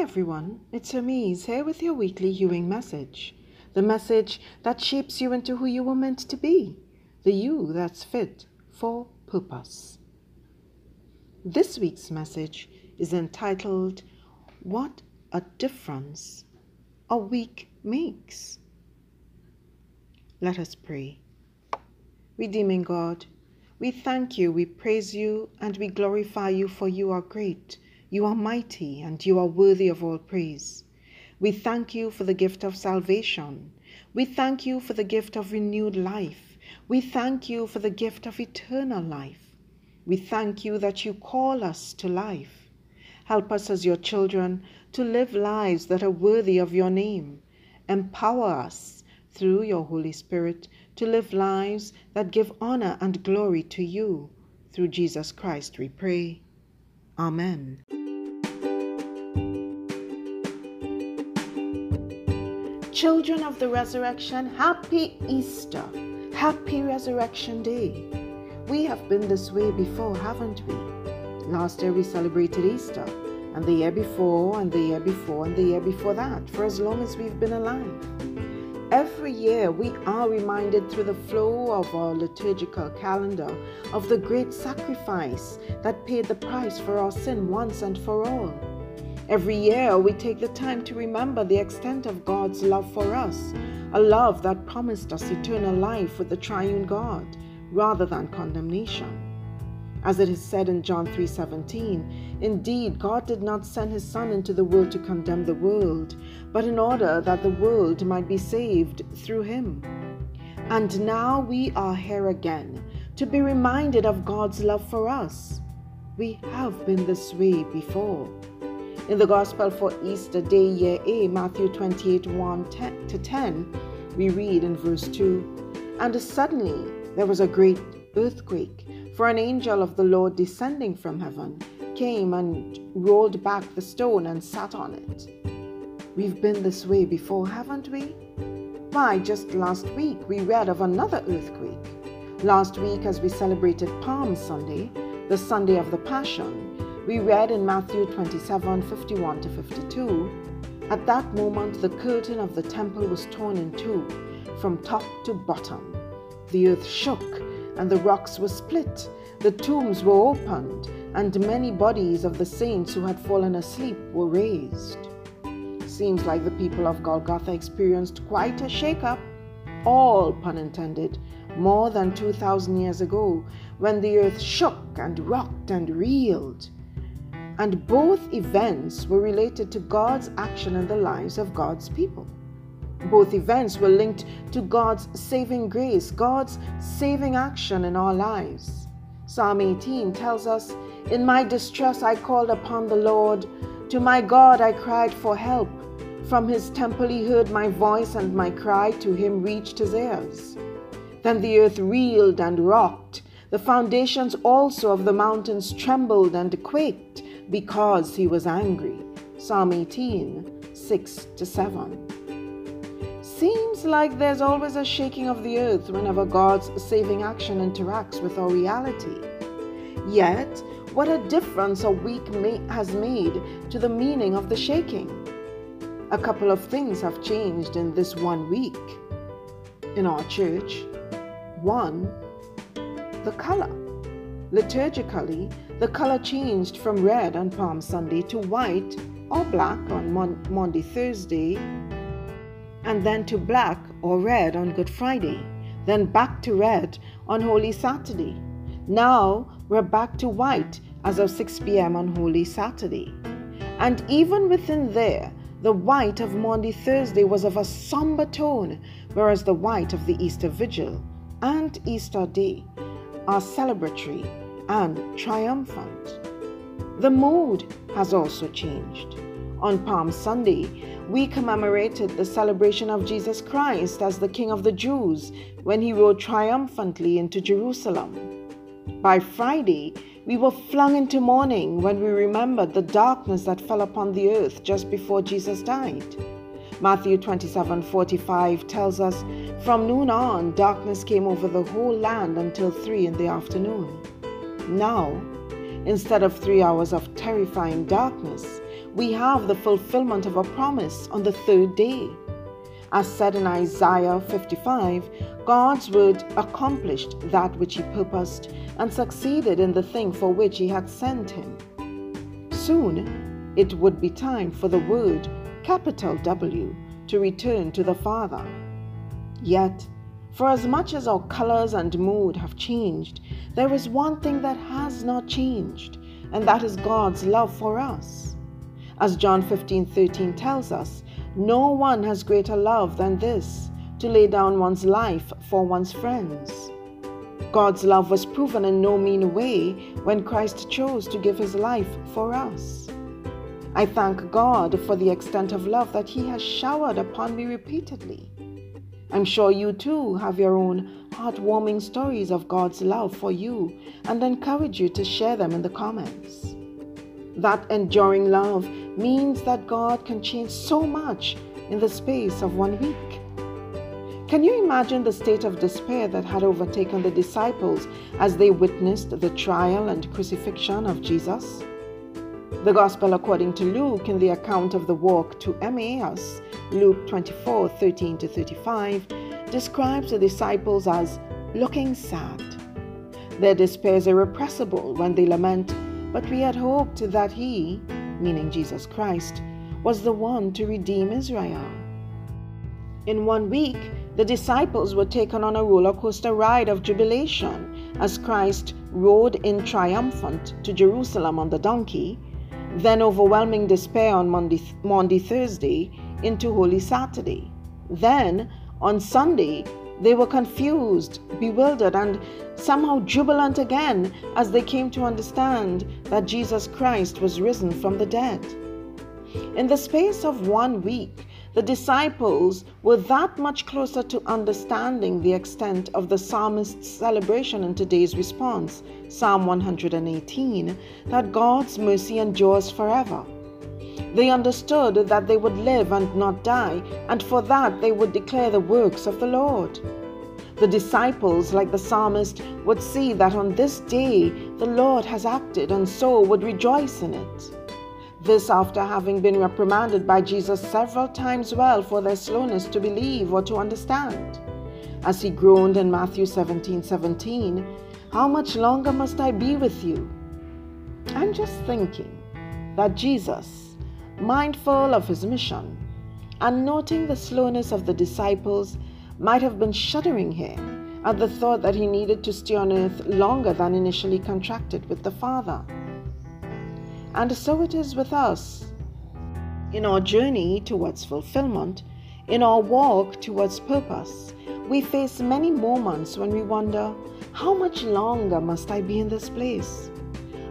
everyone, it's Hermes here with your weekly Ewing message. The message that shapes you into who you were meant to be, the you that's fit for purpose. This week's message is entitled What a Difference a Week Makes. Let us pray. Redeeming God, we thank you, we praise you, and we glorify you, for you are great, you are mighty, and you are worthy of all praise. We thank you for the gift of salvation. We thank you for the gift of renewed life. We thank you for the gift of eternal life. We thank you that you call us to life. Help us as your children to live lives that are worthy of your name. Empower us through your Holy Spirit to live lives that give honor and glory to you. Through Jesus Christ we pray. Amen. Children of the resurrection, happy Easter, happy Resurrection Day. We have been this way before, haven't we? Last year we celebrated Easter, and the year before, and the year before, and the year before that, for as long as we've been alive. Every year we are reminded through the flow of our liturgical calendar of the great sacrifice that paid the price for our sin once and for all. Every year we take the time to remember the extent of God's love for us, a love that promised us eternal life with the triune God rather than condemnation. As it is said in John 3:17, indeed God did not send his son into the world to condemn the world, but in order that the world might be saved through him. And now we are here again to be reminded of God's love for us. We have been this way before. In the Gospel for Easter Day, Year A, Matthew 28 1 to 10, we read in verse 2 And suddenly there was a great earthquake for an angel of the Lord descending from heaven came and rolled back the stone and sat on it. We've been this way before, haven't we? Why, just last week we read of another earthquake. Last week, as we celebrated Palm Sunday, the Sunday of the Passion, we read in Matthew 27 51 to 52. At that moment, the curtain of the temple was torn in two, from top to bottom. The earth shook and the rocks were split, the tombs were opened, and many bodies of the saints who had fallen asleep were raised. Seems like the people of Golgotha experienced quite a shake-up, all pun intended, more than 2,000 years ago, when the earth shook and rocked and reeled. And both events were related to God's action in the lives of God's people. Both events were linked to God's saving grace, God's saving action in our lives. Psalm 18 tells us, In my distress I called upon the Lord. To my God I cried for help. From his temple he heard my voice, and my cry to him reached his ears. Then the earth reeled and rocked. The foundations also of the mountains trembled and quaked because he was angry. Psalm 18, 6 to 7 seems like there's always a shaking of the earth whenever God's saving action interacts with our reality. Yet, what a difference a week may, has made to the meaning of the shaking. A couple of things have changed in this one week. In our church, one, the color. Liturgically, the color changed from red on Palm Sunday to white or black on Mon- Maundy Thursday and then to black or red on Good Friday, then back to red on Holy Saturday. Now we're back to white as of 6 p.m. on Holy Saturday. And even within there, the white of Maundy Thursday was of a somber tone, whereas the white of the Easter Vigil and Easter Day are celebratory and triumphant. The mood has also changed. On Palm Sunday, we commemorated the celebration of Jesus Christ as the King of the Jews when he rode triumphantly into Jerusalem. By Friday, we were flung into mourning when we remembered the darkness that fell upon the earth just before Jesus died. Matthew 27:45 tells us, From noon on, darkness came over the whole land until three in the afternoon. Now, instead of three hours of terrifying darkness, we have the fulfillment of a promise on the third day. As said in Isaiah 55, God's word accomplished that which he purposed and succeeded in the thing for which he had sent him. Soon it would be time for the word, capital W, to return to the Father. Yet, for as much as our colors and mood have changed, there is one thing that has not changed, and that is God's love for us. As John 15 13 tells us, no one has greater love than this to lay down one's life for one's friends. God's love was proven in no mean way when Christ chose to give his life for us. I thank God for the extent of love that he has showered upon me repeatedly. I'm sure you too have your own heartwarming stories of God's love for you and encourage you to share them in the comments. That enduring love means that God can change so much in the space of one week. Can you imagine the state of despair that had overtaken the disciples as they witnessed the trial and crucifixion of Jesus? The Gospel according to Luke in the account of the walk to Emmaus, Luke 24 13 to 35, describes the disciples as looking sad. Their despair is irrepressible when they lament, But we had hoped that He, meaning Jesus Christ, was the one to redeem Israel. In one week, the disciples were taken on a roller coaster ride of jubilation as Christ rode in triumphant to Jerusalem on the donkey then overwhelming despair on Monday, Maundy, Thursday into Holy Saturday. Then on Sunday, they were confused, bewildered, and somehow jubilant again as they came to understand that Jesus Christ was risen from the dead. In the space of one week, the disciples were that much closer to understanding the extent of the psalmist's celebration in today's response, Psalm 118, that God's mercy endures forever. They understood that they would live and not die, and for that they would declare the works of the Lord. The disciples, like the psalmist, would see that on this day the Lord has acted and so would rejoice in it. This after having been reprimanded by Jesus several times well for their slowness to believe or to understand. As he groaned in Matthew 17 17, How much longer must I be with you? I'm just thinking that Jesus, mindful of his mission and noting the slowness of the disciples, might have been shuddering here at the thought that he needed to stay on earth longer than initially contracted with the Father. And so it is with us. In our journey towards fulfillment, in our walk towards purpose, we face many moments when we wonder, how much longer must I be in this place?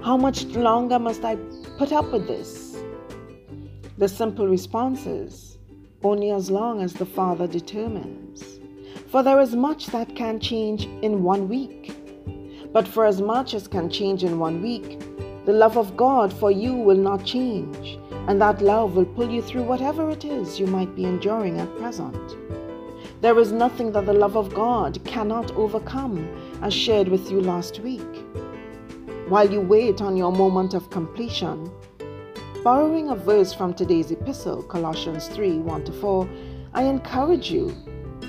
How much longer must I put up with this? The simple response is, only as long as the Father determines. For there is much that can change in one week. But for as much as can change in one week, the love of God for you will not change, and that love will pull you through whatever it is you might be enduring at present. There is nothing that the love of God cannot overcome, as shared with you last week. While you wait on your moment of completion, borrowing a verse from today's epistle, Colossians 3 1 4, I encourage you,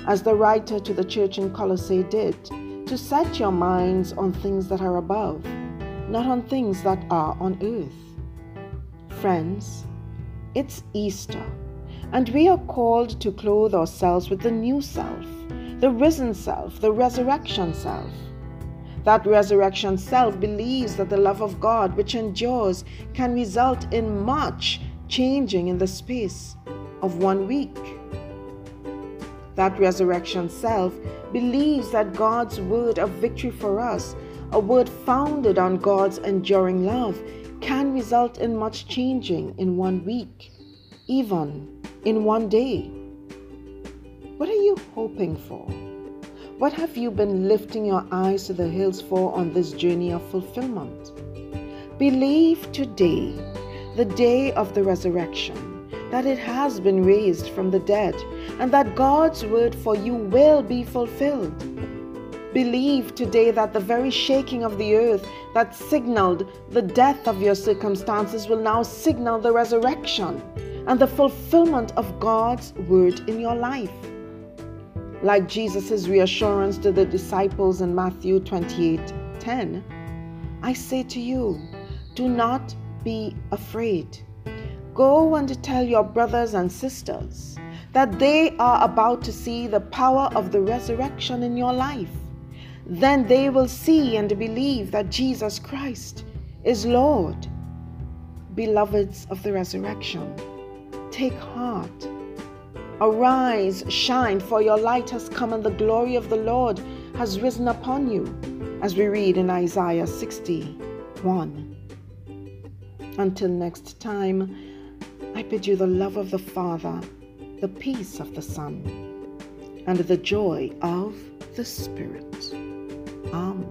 as the writer to the church in Colossae did, to set your minds on things that are above not on things that are on earth. Friends, it's Easter, and we are called to clothe ourselves with the new self, the risen self, the resurrection self. That resurrection self believes that the love of God, which endures, can result in much changing in the space of one week. That resurrection self believes that God's word of victory for us a word founded on God's enduring love, can result in much changing in one week, even in one day. What are you hoping for? What have you been lifting your eyes to the hills for on this journey of fulfillment? Believe today, the day of the resurrection, that it has been raised from the dead and that God's word for you will be fulfilled. Believe today that the very shaking of the earth that signaled the death of your circumstances will now signal the resurrection and the fulfillment of God's word in your life. Like Jesus' reassurance to the disciples in Matthew 28 10, I say to you, do not be afraid. Go and tell your brothers and sisters that they are about to see the power of the resurrection in your life. Then they will see and believe that Jesus Christ is Lord. Beloveds of the resurrection, take heart. Arise, shine, for your light has come, and the glory of the Lord has risen upon you, as we read in Isaiah 61. Until next time, I bid you the love of the Father, the peace of the Son, and the joy of the Spirit. Amen.